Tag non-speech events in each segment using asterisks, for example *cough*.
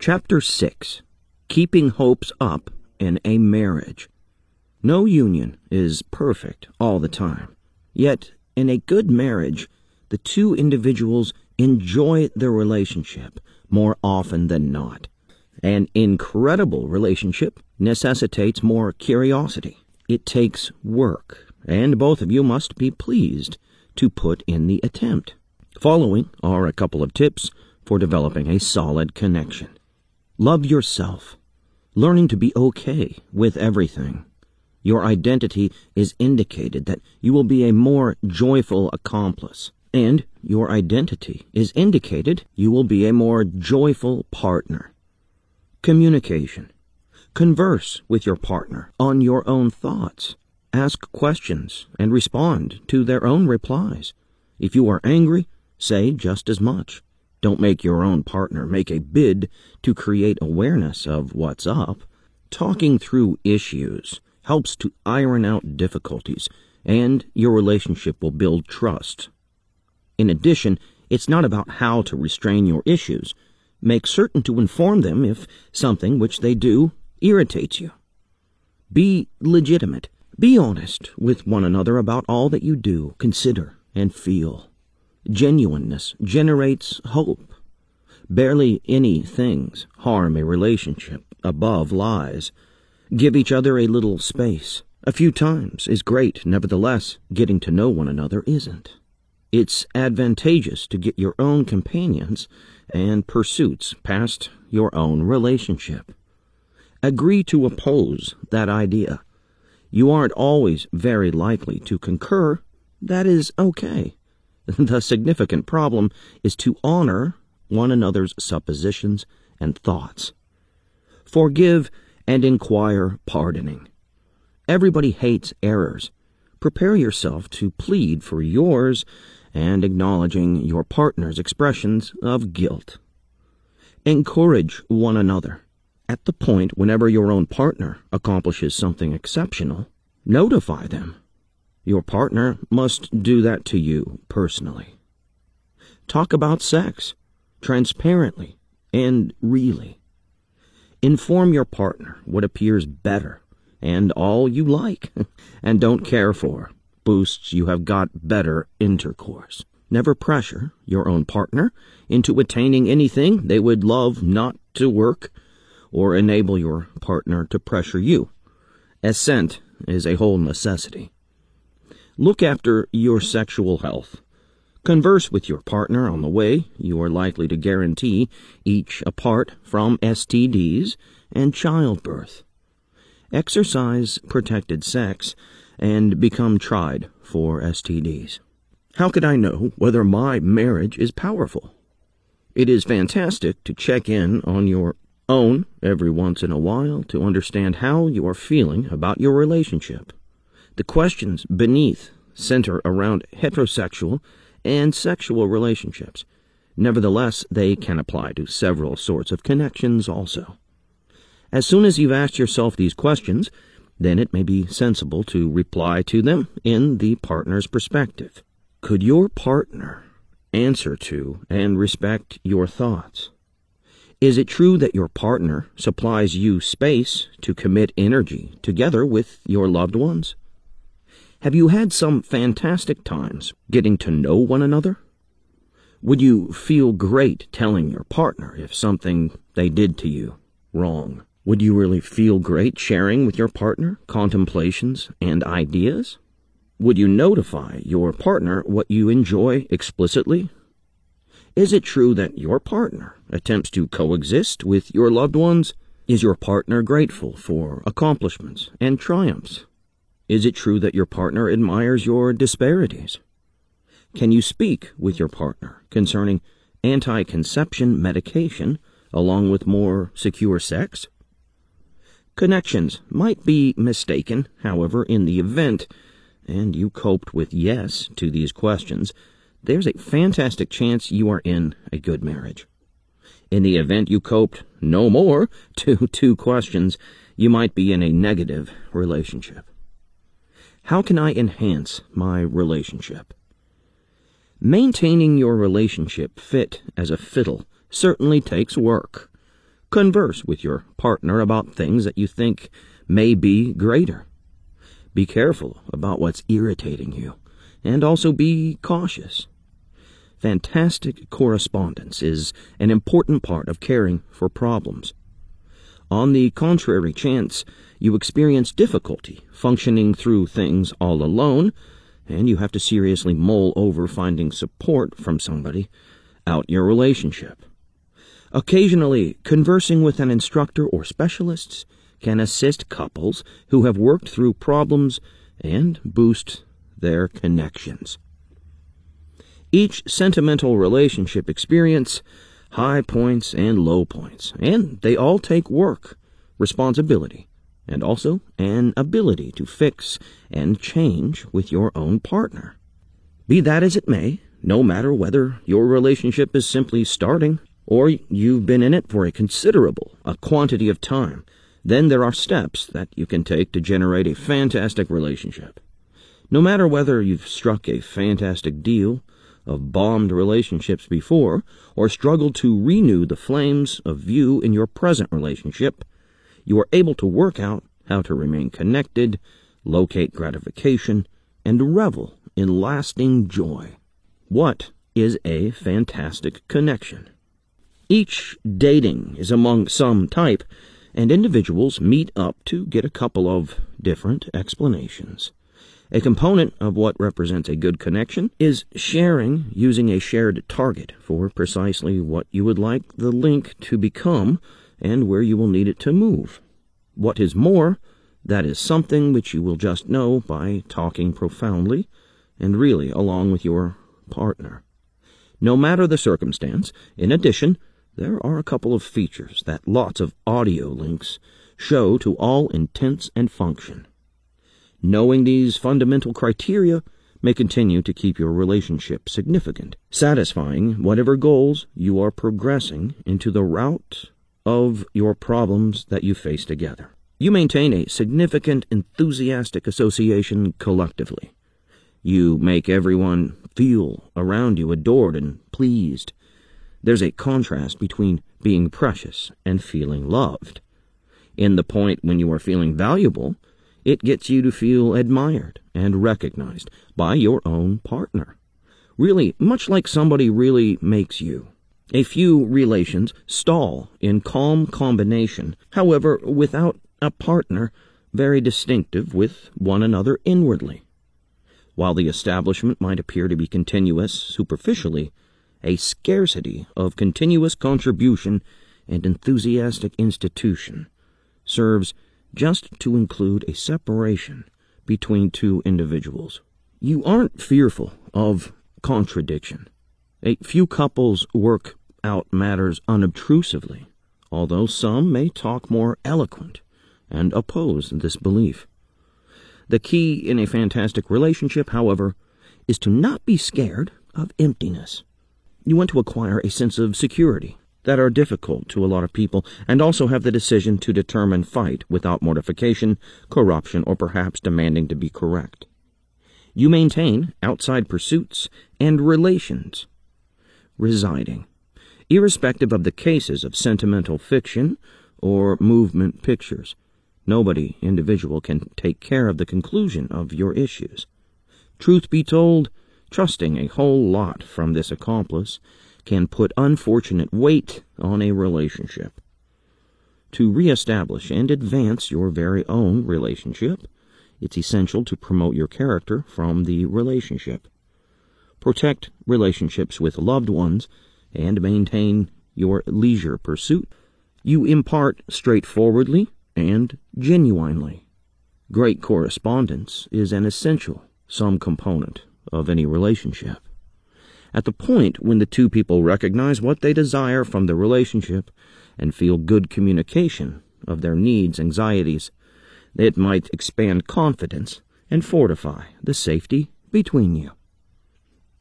Chapter 6 Keeping Hopes Up in a Marriage. No union is perfect all the time. Yet, in a good marriage, the two individuals enjoy their relationship more often than not. An incredible relationship necessitates more curiosity. It takes work, and both of you must be pleased to put in the attempt. Following are a couple of tips for developing a solid connection. Love yourself, learning to be okay with everything. Your identity is indicated that you will be a more joyful accomplice, and your identity is indicated you will be a more joyful partner. Communication. Converse with your partner on your own thoughts. Ask questions and respond to their own replies. If you are angry, say just as much. Don't make your own partner make a bid to create awareness of what's up. Talking through issues helps to iron out difficulties, and your relationship will build trust. In addition, it's not about how to restrain your issues. Make certain to inform them if something which they do irritates you. Be legitimate. Be honest with one another about all that you do, consider, and feel. Genuineness generates hope. Barely any things harm a relationship above lies. Give each other a little space. A few times is great, nevertheless, getting to know one another isn't. It's advantageous to get your own companions and pursuits past your own relationship. Agree to oppose that idea. You aren't always very likely to concur. That is okay. The significant problem is to honor one another's suppositions and thoughts. Forgive and inquire pardoning. Everybody hates errors. Prepare yourself to plead for yours and acknowledging your partner's expressions of guilt. Encourage one another. At the point whenever your own partner accomplishes something exceptional, notify them. Your partner must do that to you personally. Talk about sex transparently and really. Inform your partner what appears better and all you like *laughs* and don't care for boosts you have got better intercourse. Never pressure your own partner into attaining anything they would love not to work or enable your partner to pressure you. Assent is a whole necessity. Look after your sexual health. Converse with your partner on the way you are likely to guarantee each apart from STDs and childbirth. Exercise protected sex and become tried for STDs. How could I know whether my marriage is powerful? It is fantastic to check in on your own every once in a while to understand how you are feeling about your relationship. The questions beneath center around heterosexual and sexual relationships. Nevertheless, they can apply to several sorts of connections also. As soon as you've asked yourself these questions, then it may be sensible to reply to them in the partner's perspective. Could your partner answer to and respect your thoughts? Is it true that your partner supplies you space to commit energy together with your loved ones? Have you had some fantastic times getting to know one another? Would you feel great telling your partner if something they did to you wrong? Would you really feel great sharing with your partner contemplations and ideas? Would you notify your partner what you enjoy explicitly? Is it true that your partner attempts to coexist with your loved ones? Is your partner grateful for accomplishments and triumphs? Is it true that your partner admires your disparities? Can you speak with your partner concerning anti-conception medication along with more secure sex? Connections might be mistaken, however, in the event, and you coped with yes to these questions, there's a fantastic chance you are in a good marriage. In the event you coped no more *laughs* to two questions, you might be in a negative relationship. How can I enhance my relationship? Maintaining your relationship fit as a fiddle certainly takes work. Converse with your partner about things that you think may be greater. Be careful about what's irritating you, and also be cautious. Fantastic correspondence is an important part of caring for problems. On the contrary chance you experience difficulty functioning through things all alone, and you have to seriously mull over finding support from somebody, out your relationship. Occasionally, conversing with an instructor or specialists can assist couples who have worked through problems and boost their connections. Each sentimental relationship experience high points and low points, and they all take work, responsibility, and also an ability to fix and change with your own partner. Be that as it may, no matter whether your relationship is simply starting or you've been in it for a considerable a quantity of time, then there are steps that you can take to generate a fantastic relationship. No matter whether you've struck a fantastic deal of bombed relationships before, or struggle to renew the flames of you in your present relationship, you are able to work out how to remain connected, locate gratification, and revel in lasting joy. What is a fantastic connection? Each dating is among some type, and individuals meet up to get a couple of different explanations. A component of what represents a good connection is sharing using a shared target for precisely what you would like the link to become and where you will need it to move. What is more, that is something which you will just know by talking profoundly and really along with your partner. No matter the circumstance, in addition, there are a couple of features that lots of audio links show to all intents and function. Knowing these fundamental criteria may continue to keep your relationship significant, satisfying whatever goals you are progressing into the route of your problems that you face together. You maintain a significant, enthusiastic association collectively. You make everyone feel around you adored and pleased. There's a contrast between being precious and feeling loved. In the point when you are feeling valuable, it gets you to feel admired and recognized by your own partner. Really, much like somebody really makes you. A few relations stall in calm combination, however, without a partner very distinctive with one another inwardly. While the establishment might appear to be continuous superficially, a scarcity of continuous contribution and enthusiastic institution serves just to include a separation between two individuals. You aren't fearful of contradiction. A few couples work out matters unobtrusively, although some may talk more eloquent and oppose this belief. The key in a fantastic relationship, however, is to not be scared of emptiness. You want to acquire a sense of security, that are difficult to a lot of people, and also have the decision to determine fight without mortification, corruption, or perhaps demanding to be correct. You maintain outside pursuits and relations, residing, irrespective of the cases of sentimental fiction or movement pictures. Nobody individual can take care of the conclusion of your issues. Truth be told, trusting a whole lot from this accomplice can put unfortunate weight on a relationship. To reestablish and advance your very own relationship, it's essential to promote your character from the relationship. Protect relationships with loved ones and maintain your leisure pursuit. You impart straightforwardly and genuinely. Great correspondence is an essential, some component of any relationship. At the point when the two people recognize what they desire from the relationship and feel good communication of their needs, anxieties, it might expand confidence and fortify the safety between you.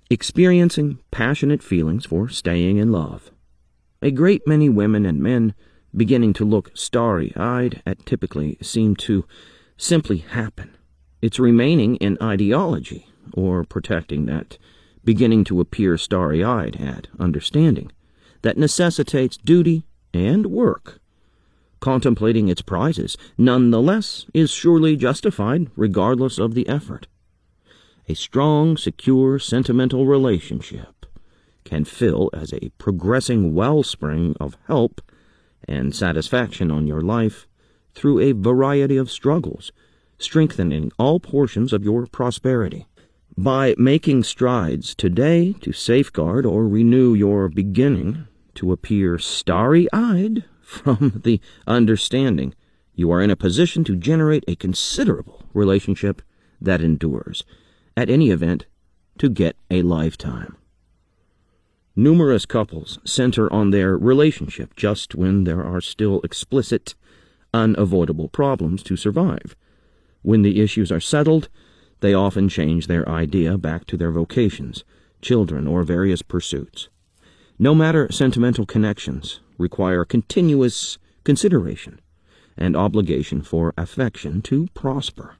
Experiencing passionate feelings for staying in love. A great many women and men beginning to look starry eyed at typically seem to simply happen. It's remaining in ideology or protecting that beginning to appear starry eyed at understanding that necessitates duty and work contemplating its prizes, nonetheless is surely justified regardless of the effort. A strong, secure, sentimental relationship can fill as a progressing wellspring of help and satisfaction on your life through a variety of struggles, strengthening all portions of your prosperity. By making strides today to safeguard or renew your beginning to appear starry eyed from the understanding, you are in a position to generate a considerable relationship that endures, at any event, to get a lifetime. Numerous couples center on their relationship just when there are still explicit, unavoidable problems to survive. When the issues are settled, they often change their idea back to their vocations, children, or various pursuits. No matter sentimental connections require continuous consideration and obligation for affection to prosper.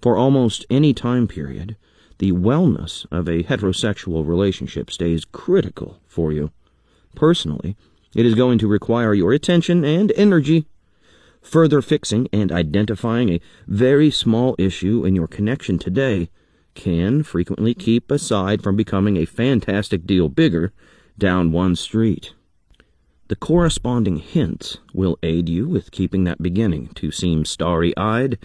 For almost any time period, the wellness of a heterosexual relationship stays critical for you. Personally, it is going to require your attention and energy Further fixing and identifying a very small issue in your connection today can frequently keep aside from becoming a fantastic deal bigger down one street. The corresponding hints will aid you with keeping that beginning to seem starry eyed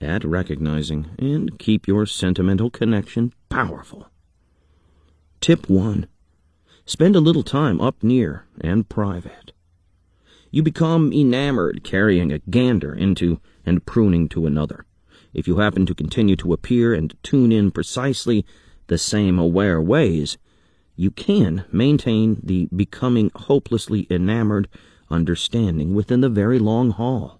at recognizing and keep your sentimental connection powerful. Tip 1 Spend a little time up near and private. You become enamored carrying a gander into and pruning to another. If you happen to continue to appear and tune in precisely the same aware ways, you can maintain the becoming hopelessly enamored understanding within the very long haul.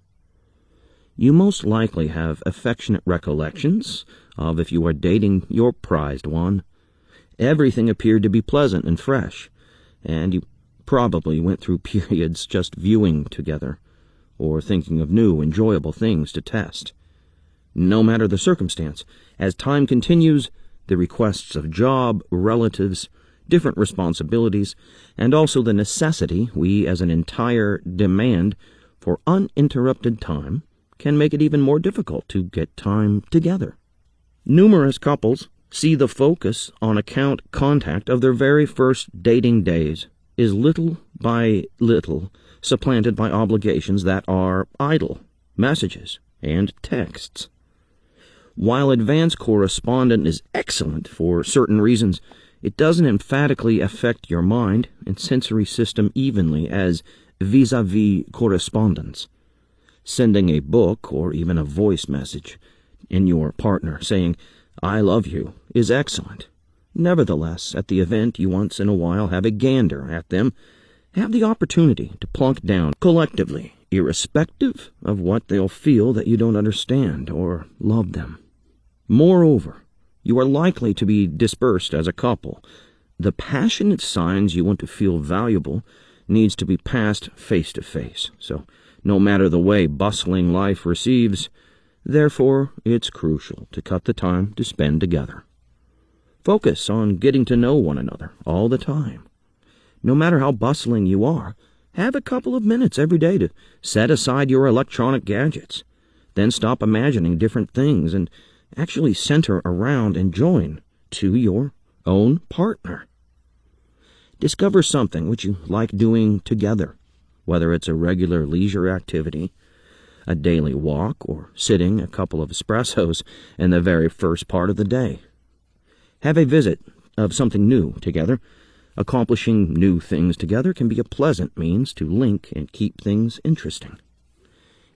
You most likely have affectionate recollections of if you are dating your prized one. Everything appeared to be pleasant and fresh, and you probably went through periods just viewing together, or thinking of new, enjoyable things to test. No matter the circumstance, as time continues, the requests of job, relatives, different responsibilities, and also the necessity we as an entire demand for uninterrupted time can make it even more difficult to get time together. Numerous couples see the focus on account contact of their very first dating days is little by little supplanted by obligations that are idle, messages, and texts. While advance correspondence is excellent for certain reasons, it doesn't emphatically affect your mind and sensory system evenly as vis a vis correspondence. Sending a book or even a voice message in your partner saying, I love you, is excellent. Nevertheless, at the event you once in a while have a gander at them, have the opportunity to plunk down collectively, irrespective of what they'll feel that you don't understand or love them. Moreover, you are likely to be dispersed as a couple. The passionate signs you want to feel valuable needs to be passed face to face. So, no matter the way bustling life receives, therefore it's crucial to cut the time to spend together. Focus on getting to know one another all the time. No matter how bustling you are, have a couple of minutes every day to set aside your electronic gadgets. Then stop imagining different things and actually center around and join to your own partner. Discover something which you like doing together, whether it's a regular leisure activity, a daily walk, or sitting a couple of espressos in the very first part of the day. Have a visit of something new together. Accomplishing new things together can be a pleasant means to link and keep things interesting.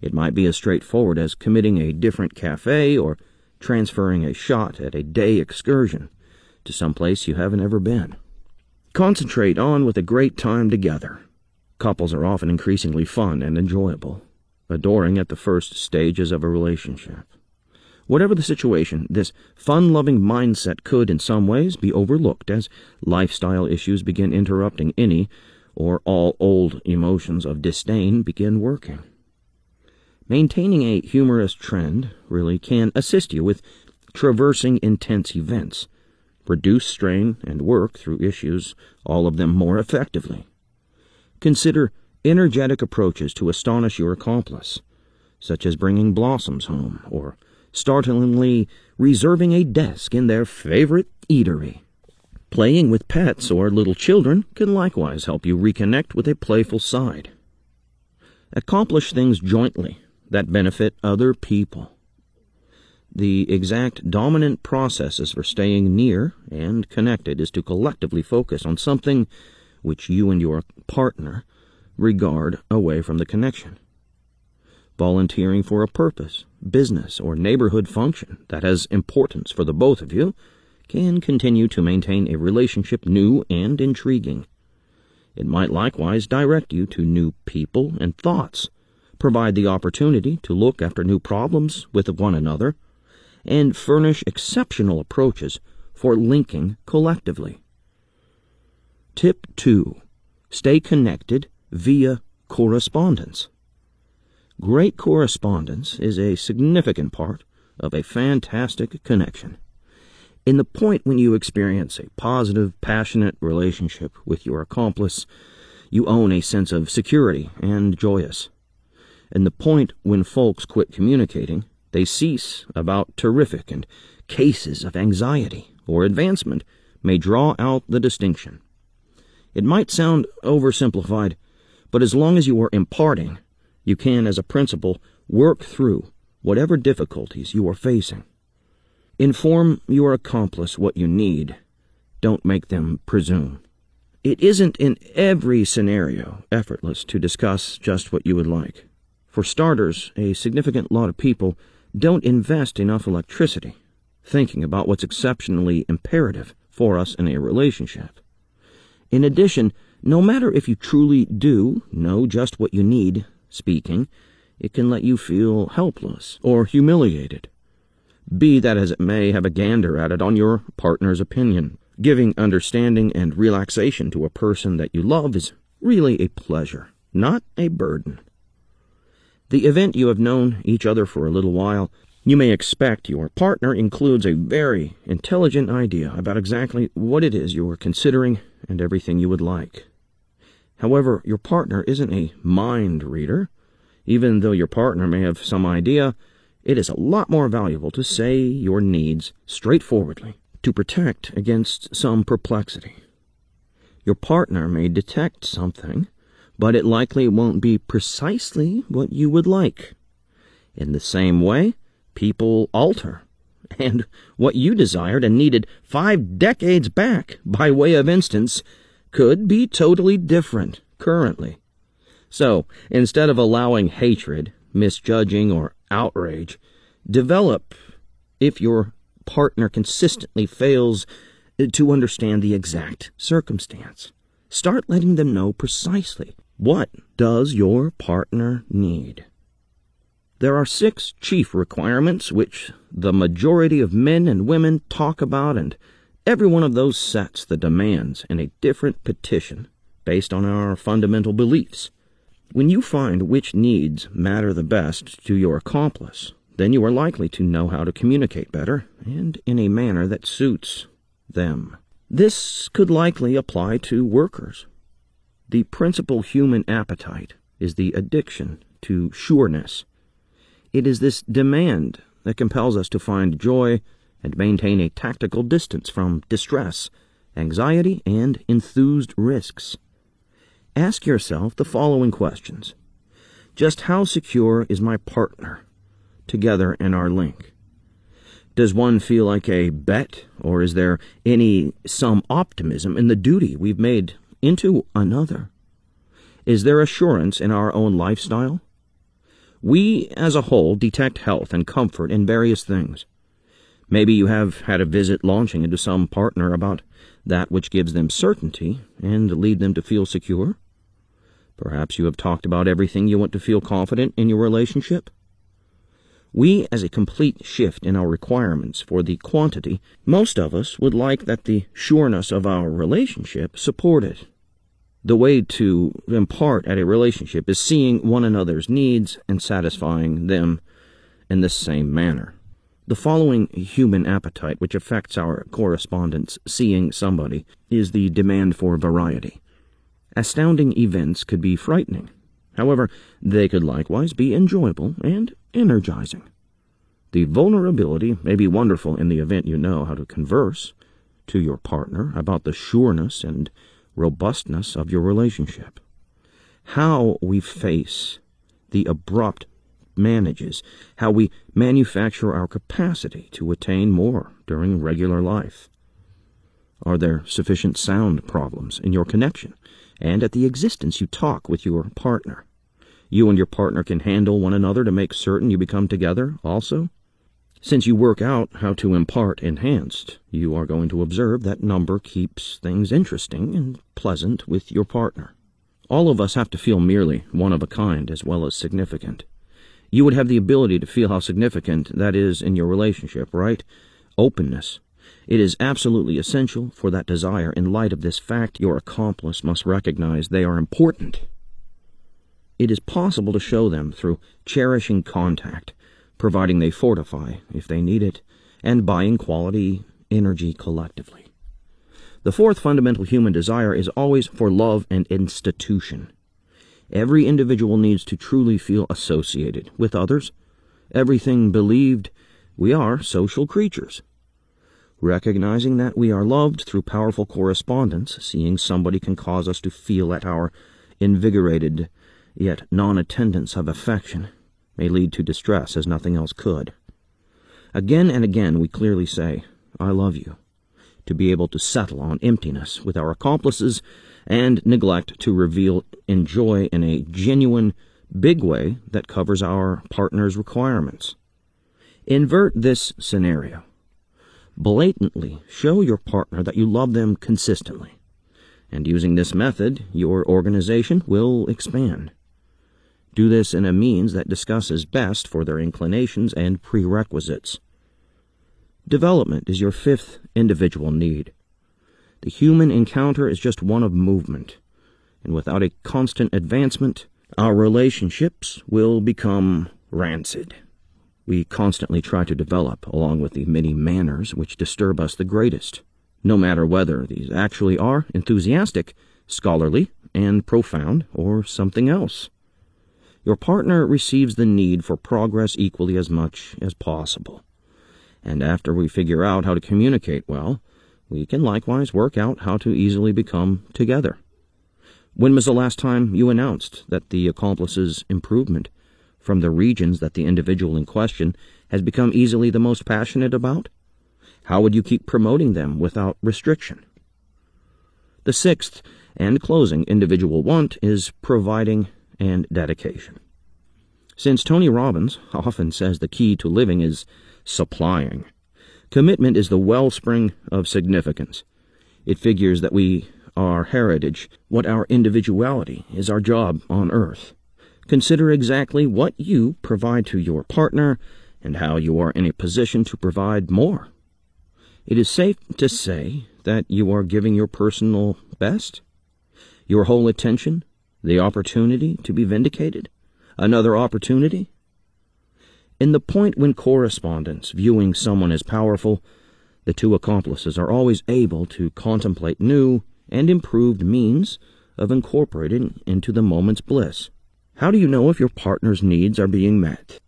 It might be as straightforward as committing a different cafe or transferring a shot at a day excursion to some place you haven't ever been. Concentrate on with a great time together. Couples are often increasingly fun and enjoyable, adoring at the first stages of a relationship. Whatever the situation, this fun loving mindset could, in some ways, be overlooked as lifestyle issues begin interrupting any or all old emotions of disdain begin working. Maintaining a humorous trend really can assist you with traversing intense events, reduce strain, and work through issues, all of them more effectively. Consider energetic approaches to astonish your accomplice, such as bringing blossoms home or startlingly reserving a desk in their favorite eatery. Playing with pets or little children can likewise help you reconnect with a playful side. Accomplish things jointly that benefit other people. The exact dominant processes for staying near and connected is to collectively focus on something which you and your partner regard away from the connection. Volunteering for a purpose, business, or neighborhood function that has importance for the both of you can continue to maintain a relationship new and intriguing. It might likewise direct you to new people and thoughts, provide the opportunity to look after new problems with one another, and furnish exceptional approaches for linking collectively. Tip 2. Stay connected via correspondence. Great correspondence is a significant part of a fantastic connection. In the point when you experience a positive, passionate relationship with your accomplice, you own a sense of security and joyous. In the point when folks quit communicating, they cease about terrific and cases of anxiety or advancement may draw out the distinction. It might sound oversimplified, but as long as you are imparting, you can, as a principle, work through whatever difficulties you are facing. Inform your accomplice what you need. Don't make them presume. It isn't in every scenario effortless to discuss just what you would like. For starters, a significant lot of people don't invest enough electricity thinking about what's exceptionally imperative for us in a relationship. In addition, no matter if you truly do know just what you need, speaking, it can let you feel helpless or humiliated. Be that as it may, have a gander at it on your partner's opinion. Giving understanding and relaxation to a person that you love is really a pleasure, not a burden. The event you have known each other for a little while, you may expect your partner includes a very intelligent idea about exactly what it is you are considering and everything you would like. However, your partner isn't a mind reader. Even though your partner may have some idea, it is a lot more valuable to say your needs straightforwardly to protect against some perplexity. Your partner may detect something but it likely won't be precisely what you would like. In the same way, people alter, and what you desired and needed five decades back, by way of instance, could be totally different currently. So, instead of allowing hatred, misjudging, or outrage, develop if your partner consistently fails to understand the exact circumstance. Start letting them know precisely what does your partner need? There are six chief requirements which the majority of men and women talk about, and every one of those sets the demands in a different petition based on our fundamental beliefs. When you find which needs matter the best to your accomplice, then you are likely to know how to communicate better and in a manner that suits them. This could likely apply to workers the principal human appetite is the addiction to sureness. It is this demand that compels us to find joy and maintain a tactical distance from distress, anxiety, and enthused risks. Ask yourself the following questions. Just how secure is my partner together in our link? Does one feel like a bet, or is there any some optimism in the duty we've made into another? Is there assurance in our own lifestyle? We, as a whole, detect health and comfort in various things. Maybe you have had a visit launching into some partner about that which gives them certainty and lead them to feel secure. Perhaps you have talked about everything you want to feel confident in your relationship. We, as a complete shift in our requirements for the quantity, most of us would like that the sureness of our relationship supported. The way to impart at a relationship is seeing one another's needs and satisfying them in the same manner. The following human appetite, which affects our correspondence seeing somebody, is the demand for variety. Astounding events could be frightening. However, they could likewise be enjoyable and energizing. The vulnerability may be wonderful in the event you know how to converse to your partner about the sureness and robustness of your relationship. How we face the abrupt manages, how we manufacture our capacity to attain more during regular life. Are there sufficient sound problems in your connection and at the existence you talk with your partner? You and your partner can handle one another to make certain you become together also? Since you work out how to impart enhanced, you are going to observe that number keeps things interesting and pleasant with your partner. All of us have to feel merely one of a kind as well as significant. You would have the ability to feel how significant that is in your relationship, right? Openness. It is absolutely essential for that desire. In light of this fact, your accomplice must recognize they are important. It is possible to show them through cherishing contact, providing they fortify if they need it, and buying quality energy collectively. The fourth fundamental human desire is always for love and institution. Every individual needs to truly feel associated with others. Everything believed, we are social creatures. Recognizing that we are loved through powerful correspondence, seeing somebody can cause us to feel at our invigorated, yet non-attendance of affection may lead to distress as nothing else could. Again and again we clearly say, I love you, to be able to settle on emptiness with our accomplices and neglect to reveal enjoy in a genuine, big way that covers our partner's requirements. Invert this scenario. Blatantly show your partner that you love them consistently. And using this method, your organization will expand. Do this in a means that discusses best for their inclinations and prerequisites. Development is your fifth individual need. The human encounter is just one of movement, and without a constant advancement, our relationships will become rancid. We constantly try to develop, along with the many manners which disturb us the greatest, no matter whether these actually are enthusiastic, scholarly, and profound, or something else. Your partner receives the need for progress equally as much as possible. And after we figure out how to communicate well, we can likewise work out how to easily become together. When was the last time you announced that the accomplice's improvement from the regions that the individual in question has become easily the most passionate about? How would you keep promoting them without restriction? The sixth and closing individual want is providing and dedication. Since Tony Robbins often says the key to living is supplying, commitment is the wellspring of significance. It figures that we our heritage, what our individuality is our job on earth. Consider exactly what you provide to your partner and how you are in a position to provide more. It is safe to say that you are giving your personal best, your whole attention, the opportunity to be vindicated, another opportunity. In the point when correspondence, viewing someone as powerful, the two accomplices are always able to contemplate new and improved means of incorporating into the moment's bliss. How do you know if your partner's needs are being met?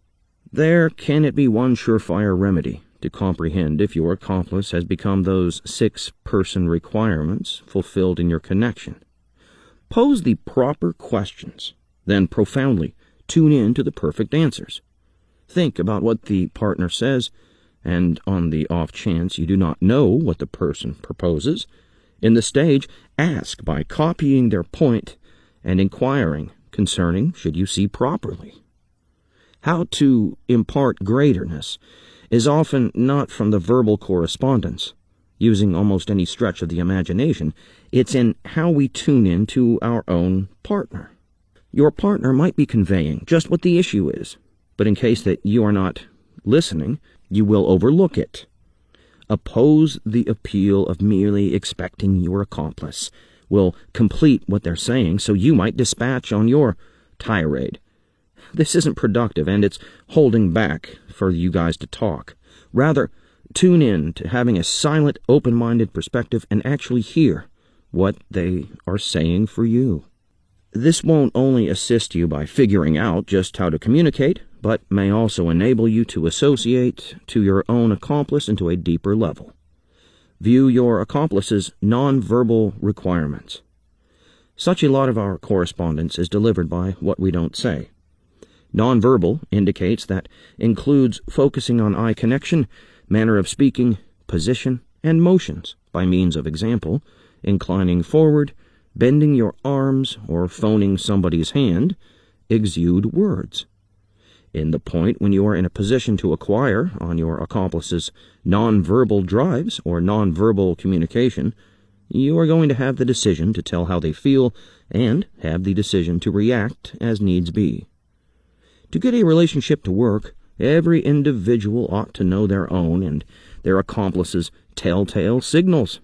There can it be one surefire remedy to comprehend if your accomplice has become those six person requirements fulfilled in your connection. Pose the proper questions, then profoundly tune in to the perfect answers. Think about what the partner says, and on the off chance you do not know what the person proposes, in the stage, ask by copying their point and inquiring concerning should you see properly. How to impart greaterness is often not from the verbal correspondence, using almost any stretch of the imagination, it's in how we tune in to our own partner. Your partner might be conveying just what the issue is, but in case that you are not listening, you will overlook it. Oppose the appeal of merely expecting your accomplice will complete what they're saying so you might dispatch on your tirade. This isn't productive and it's holding back for you guys to talk. Rather, tune in to having a silent, open minded perspective and actually hear what they are saying for you. This won't only assist you by figuring out just how to communicate, but may also enable you to associate to your own accomplice into a deeper level. View your accomplice's nonverbal requirements. Such a lot of our correspondence is delivered by what we don't say. Nonverbal indicates that includes focusing on eye connection, manner of speaking, position, and motions by means of example, inclining forward, bending your arms, or phoning somebody's hand, exude words. In the point when you are in a position to acquire on your accomplice's nonverbal drives or nonverbal communication, you are going to have the decision to tell how they feel and have the decision to react as needs be. To get a relationship to work, every individual ought to know their own and their accomplice's telltale signals.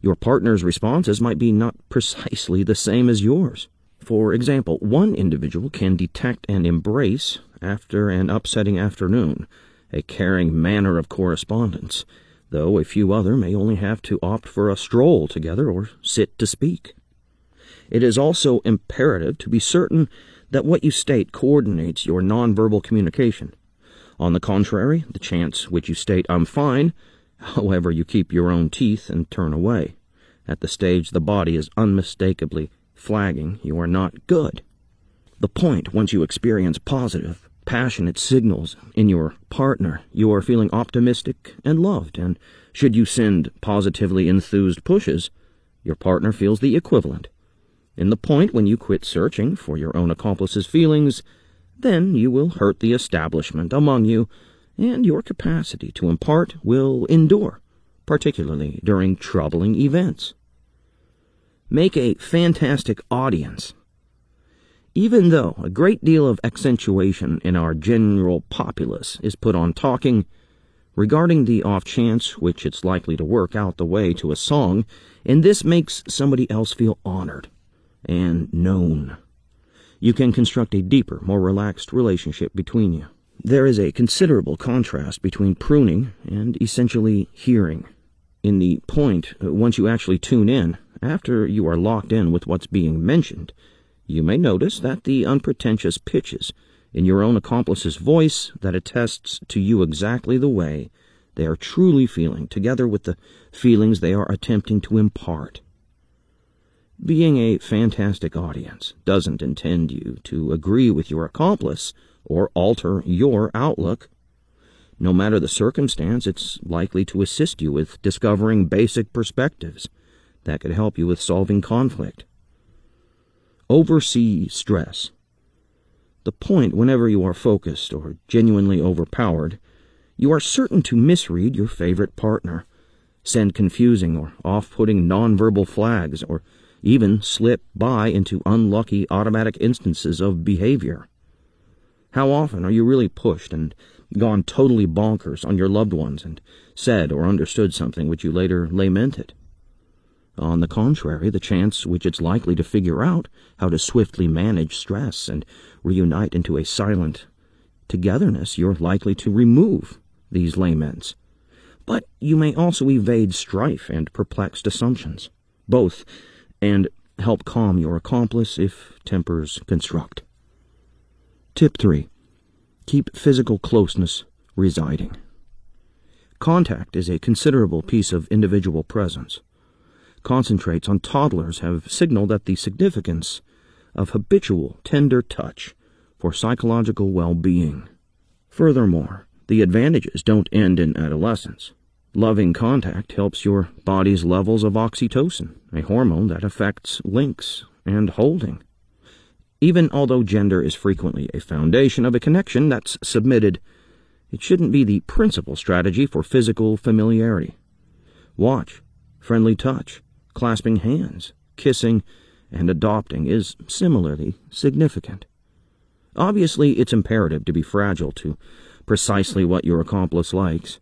Your partner's responses might be not precisely the same as yours. For example, one individual can detect and embrace, after an upsetting afternoon, a caring manner of correspondence, though a few other may only have to opt for a stroll together or sit to speak. It is also imperative to be certain that what you state coordinates your nonverbal communication. On the contrary, the chance which you state, I'm fine, However, you keep your own teeth and turn away. At the stage the body is unmistakably flagging, you are not good. The point, once you experience positive, passionate signals in your partner, you are feeling optimistic and loved, and should you send positively enthused pushes, your partner feels the equivalent. In the point when you quit searching for your own accomplice's feelings, then you will hurt the establishment among you and your capacity to impart will endure, particularly during troubling events. Make a fantastic audience. Even though a great deal of accentuation in our general populace is put on talking, regarding the off chance which it's likely to work out the way to a song, and this makes somebody else feel honored and known. You can construct a deeper, more relaxed relationship between you. There is a considerable contrast between pruning and essentially hearing. In the point, uh, once you actually tune in, after you are locked in with what's being mentioned, you may notice that the unpretentious pitches in your own accomplice's voice that attests to you exactly the way they are truly feeling, together with the feelings they are attempting to impart. Being a fantastic audience doesn't intend you to agree with your accomplice or alter your outlook. No matter the circumstance, it's likely to assist you with discovering basic perspectives that could help you with solving conflict. Oversee stress. The point whenever you are focused or genuinely overpowered, you are certain to misread your favorite partner, send confusing or off putting nonverbal flags, or even slip by into unlucky automatic instances of behavior. How often are you really pushed and gone totally bonkers on your loved ones and said or understood something which you later lamented? On the contrary, the chance which it's likely to figure out how to swiftly manage stress and reunite into a silent togetherness, you're likely to remove these laments. But you may also evade strife and perplexed assumptions, both, and help calm your accomplice if tempers construct. Tip 3. Keep physical closeness residing. Contact is a considerable piece of individual presence. Concentrates on toddlers have signaled that the significance of habitual, tender touch for psychological well-being. Furthermore, the advantages don't end in adolescence. Loving contact helps your body's levels of oxytocin, a hormone that affects links and holding. Even although gender is frequently a foundation of a connection that's submitted, it shouldn't be the principal strategy for physical familiarity. Watch, friendly touch, clasping hands, kissing, and adopting is similarly significant. Obviously, it's imperative to be fragile to precisely what your accomplice likes.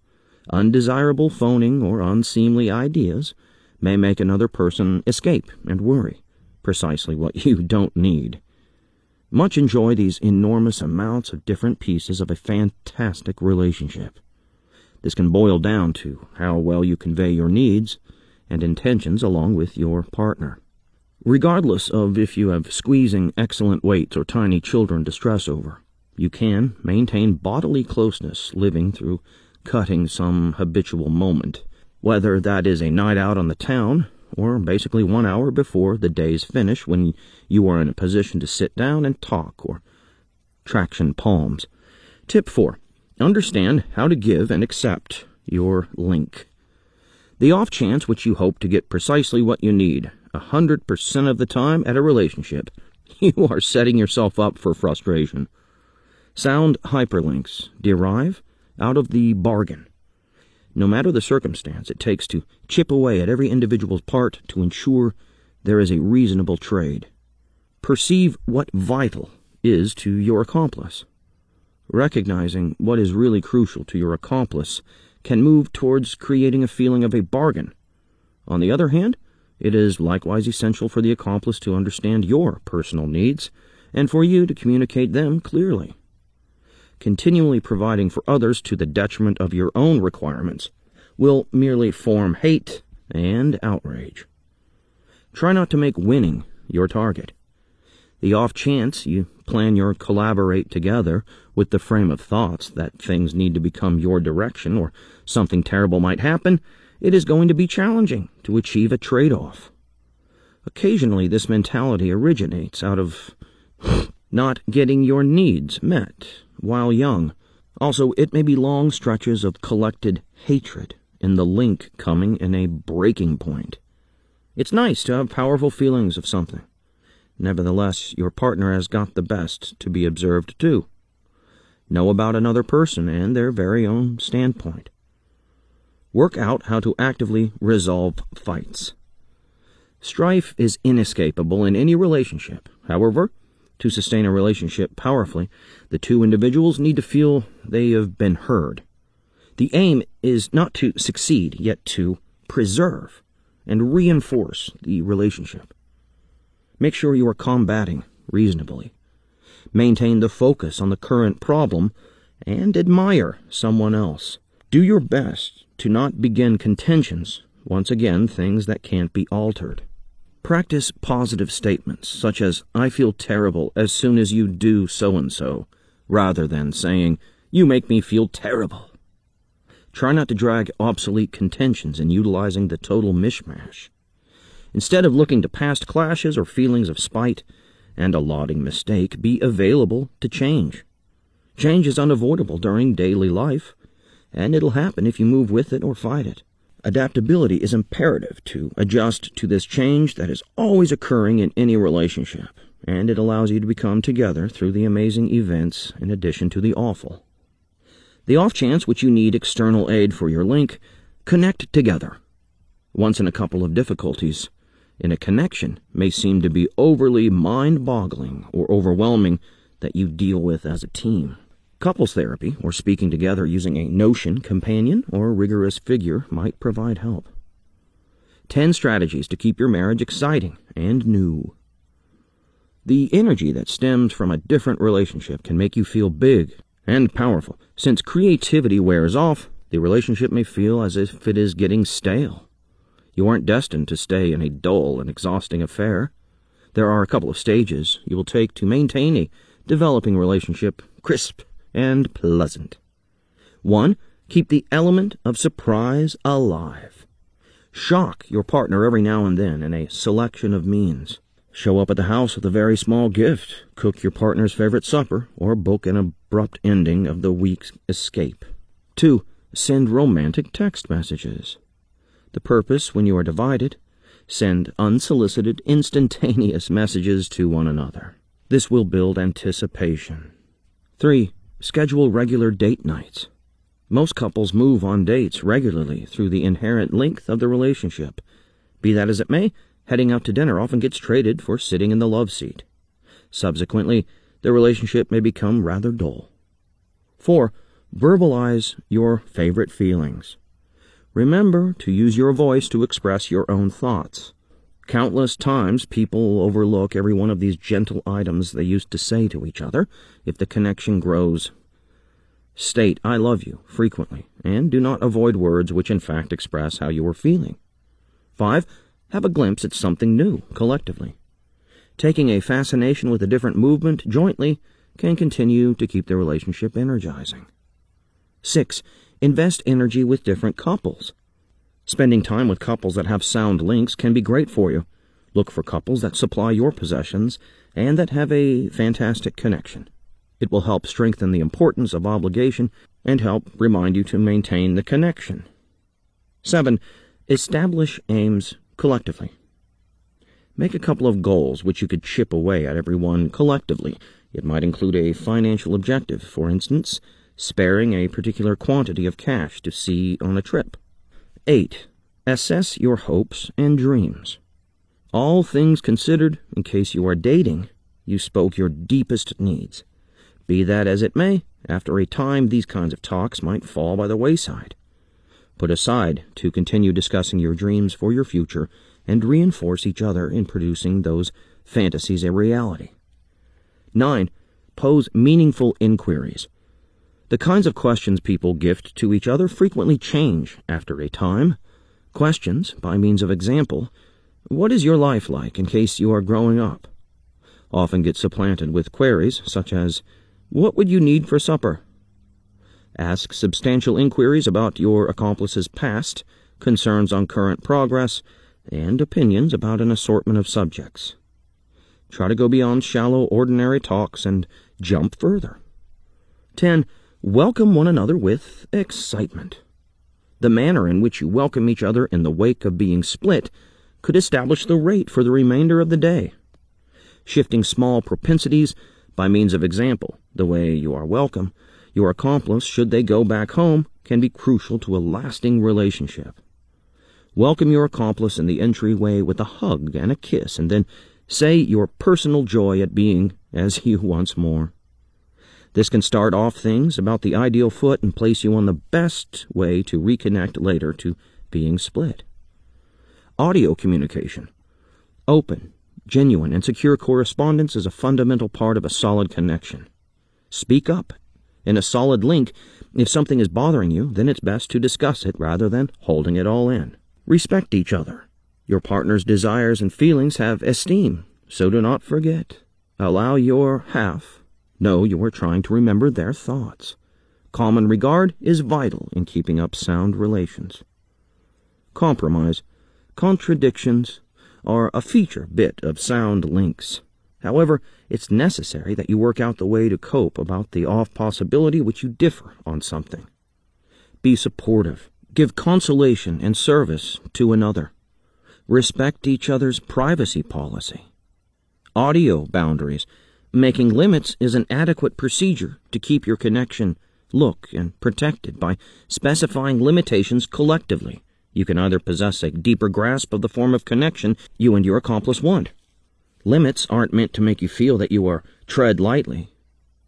Undesirable phoning or unseemly ideas may make another person escape and worry, precisely what you don't need. Much enjoy these enormous amounts of different pieces of a fantastic relationship. This can boil down to how well you convey your needs and intentions along with your partner. Regardless of if you have squeezing excellent weights or tiny children to stress over, you can maintain bodily closeness living through cutting some habitual moment, whether that is a night out on the town or basically one hour before the day's finish when you are in a position to sit down and talk or traction palms. Tip 4. Understand how to give and accept your link. The off chance which you hope to get precisely what you need, a 100% of the time at a relationship, *laughs* you are setting yourself up for frustration. Sound hyperlinks derive out of the bargain. No matter the circumstance, it takes to chip away at every individual's part to ensure there is a reasonable trade. Perceive what vital is to your accomplice. Recognizing what is really crucial to your accomplice can move towards creating a feeling of a bargain. On the other hand, it is likewise essential for the accomplice to understand your personal needs and for you to communicate them clearly continually providing for others to the detriment of your own requirements, will merely form hate and outrage. Try not to make winning your target. The off chance you plan your collaborate together with the frame of thoughts that things need to become your direction or something terrible might happen, it is going to be challenging to achieve a trade off. Occasionally, this mentality originates out of *sighs* not getting your needs met while young. Also, it may be long stretches of collected hatred in the link coming in a breaking point. It's nice to have powerful feelings of something. Nevertheless, your partner has got the best to be observed too. Know about another person and their very own standpoint. Work out how to actively resolve fights. Strife is inescapable in any relationship. However, to sustain a relationship powerfully, the two individuals need to feel they have been heard. The aim is not to succeed, yet to preserve and reinforce the relationship. Make sure you are combating reasonably. Maintain the focus on the current problem and admire someone else. Do your best to not begin contentions, once again, things that can't be altered. Practice positive statements, such as, I feel terrible as soon as you do so and so, rather than saying, You make me feel terrible. Try not to drag obsolete contentions in utilizing the total mishmash. Instead of looking to past clashes or feelings of spite and a lauding mistake, be available to change. Change is unavoidable during daily life, and it'll happen if you move with it or fight it. Adaptability is imperative to adjust to this change that is always occurring in any relationship, and it allows you to become together through the amazing events in addition to the awful. The off chance which you need external aid for your link, connect together. Once in a couple of difficulties, in a connection may seem to be overly mind boggling or overwhelming that you deal with as a team. Couples therapy, or speaking together using a notion, companion, or rigorous figure, might provide help. 10 strategies to keep your marriage exciting and new. The energy that stems from a different relationship can make you feel big and powerful. Since creativity wears off, the relationship may feel as if it is getting stale. You aren't destined to stay in a dull and exhausting affair. There are a couple of stages you will take to maintain a developing relationship crisp and pleasant. 1. Keep the element of surprise alive. Shock your partner every now and then in a selection of means. Show up at the house with a very small gift, cook your partner's favorite supper, or book an abrupt ending of the week's escape. 2. Send romantic text messages. The purpose, when you are divided, send unsolicited, instantaneous *laughs* messages to one another. This will build anticipation. 3. Schedule regular date nights. Most couples move on dates regularly through the inherent length of the relationship. Be that as it may, heading out to dinner often gets traded for sitting in the love seat. Subsequently, the relationship may become rather dull. 4. Verbalize your favorite feelings. Remember to use your voice to express your own thoughts. Countless times people overlook every one of these gentle items they used to say to each other if the connection grows. State, I love you, frequently, and do not avoid words which in fact express how you are feeling. 5. Have a glimpse at something new, collectively. Taking a fascination with a different movement jointly can continue to keep the relationship energizing. 6. Invest energy with different couples. Spending time with couples that have sound links can be great for you. Look for couples that supply your possessions and that have a fantastic connection. It will help strengthen the importance of obligation and help remind you to maintain the connection. 7. Establish aims collectively. Make a couple of goals which you could chip away at every one collectively. It might include a financial objective, for instance, sparing a particular quantity of cash to see on a trip. 8. Assess your hopes and dreams. All things considered, in case you are dating, you spoke your deepest needs. Be that as it may, after a time these kinds of talks might fall by the wayside. Put aside to continue discussing your dreams for your future and reinforce each other in producing those fantasies a reality. 9. Pose meaningful inquiries. The kinds of questions people gift to each other frequently change after a time. Questions, by means of example, what is your life like in case you are growing up? Often get supplanted with queries such as, What would you need for supper? Ask substantial inquiries about your accomplice's past, concerns on current progress, and opinions about an assortment of subjects. Try to go beyond shallow, ordinary talks and jump further. 10. Welcome one another with excitement. The manner in which you welcome each other in the wake of being split could establish the rate for the remainder of the day. Shifting small propensities by means of example, the way you are welcome, your accomplice, should they go back home, can be crucial to a lasting relationship. Welcome your accomplice in the entryway with a hug and a kiss, and then say your personal joy at being as *laughs* you once more. This can start off things about the ideal foot and place you on the best way to reconnect later to being split. Audio communication. Open, genuine, and secure correspondence is a fundamental part of a solid connection. Speak up. In a solid link, if something is bothering you, then it's best to discuss it rather than holding it all in. Respect each other. Your partner's desires and feelings have esteem, so do not forget. Allow your half know you are trying to remember their thoughts. Common regard is vital in keeping up sound relations. Compromise Contradictions are a feature bit of sound links. However, it's necessary that you work out the way to cope about the off possibility which you differ on something. Be supportive. Give consolation and service to another. Respect each other's privacy policy. Audio boundaries. Making limits is an adequate procedure to keep your connection look and protected by specifying limitations collectively. You can either possess a deeper grasp of the form of connection you and your accomplice want. Limits aren't meant to make you feel that you are tread lightly.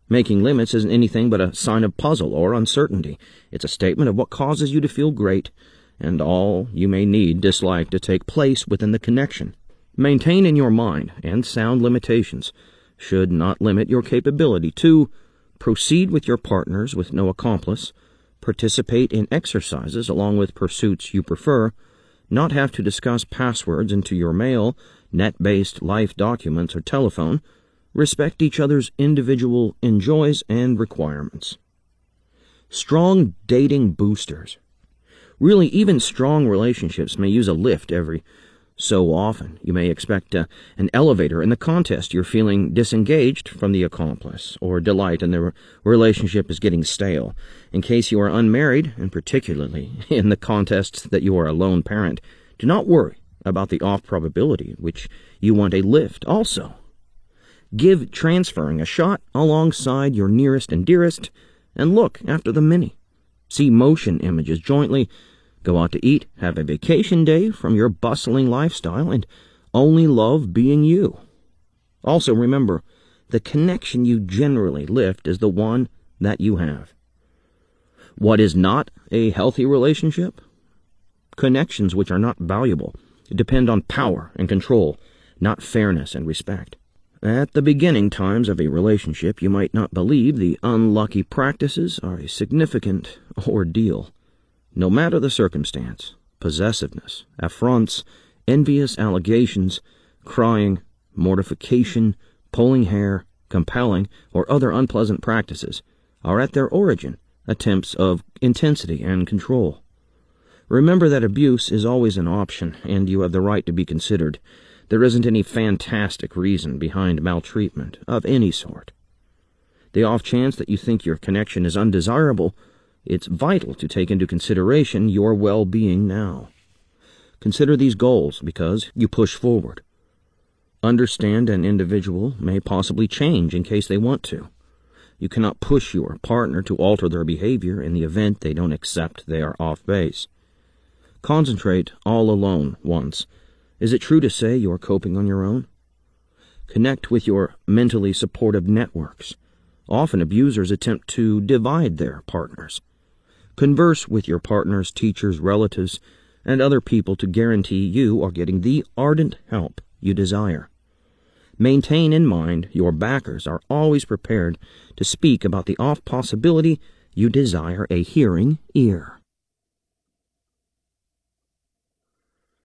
Making limits isn't anything but a sign of puzzle or uncertainty. It's a statement of what causes you to feel great and all you may need dislike to take place within the connection. Maintain in your mind and sound limitations should not limit your capability to proceed with your partners with no accomplice, participate in exercises along with pursuits you prefer, not have to discuss passwords into your mail, net-based life documents, or telephone, respect each other's individual enjoys and requirements. Strong dating boosters. Really, even strong relationships may use a lift every so often. You may expect uh, an elevator in the contest. You're feeling disengaged from the accomplice, or delight in the relationship is getting stale. In case you are unmarried, and particularly *laughs* in the contest that you are a lone parent, do not worry about the off probability which you want a lift also. Give transferring a shot alongside your nearest and dearest, and look after the many. See motion images jointly Go out to eat, have a vacation day from your bustling lifestyle, and only love being you. Also remember, the connection you generally lift is the one that you have. What is not a healthy relationship? Connections which are not valuable depend on power and control, not fairness and respect. At the beginning times of a relationship, you might not believe the unlucky practices are a significant *laughs* ordeal. No matter the circumstance, possessiveness, affronts, envious allegations, crying, mortification, pulling hair, compelling, or other unpleasant practices are at their origin attempts of intensity and control. Remember that abuse is always an option, and you have the right to be considered. There isn't any fantastic reason behind maltreatment of any sort. The off chance that you think your connection is undesirable, it's vital to take into consideration your well being now. Consider these goals because you push forward. Understand an individual may possibly change in case they want to. You cannot push your partner to alter their behavior in the event they don't accept they are off base. Concentrate all alone once. Is it true to say you're coping on your own? Connect with your mentally supportive networks. Often abusers attempt to divide their partners. Converse with your partner's teachers, relatives, and other people to guarantee you are getting the ardent help you desire. Maintain in mind your backers are always prepared to speak about the off possibility you desire a hearing ear.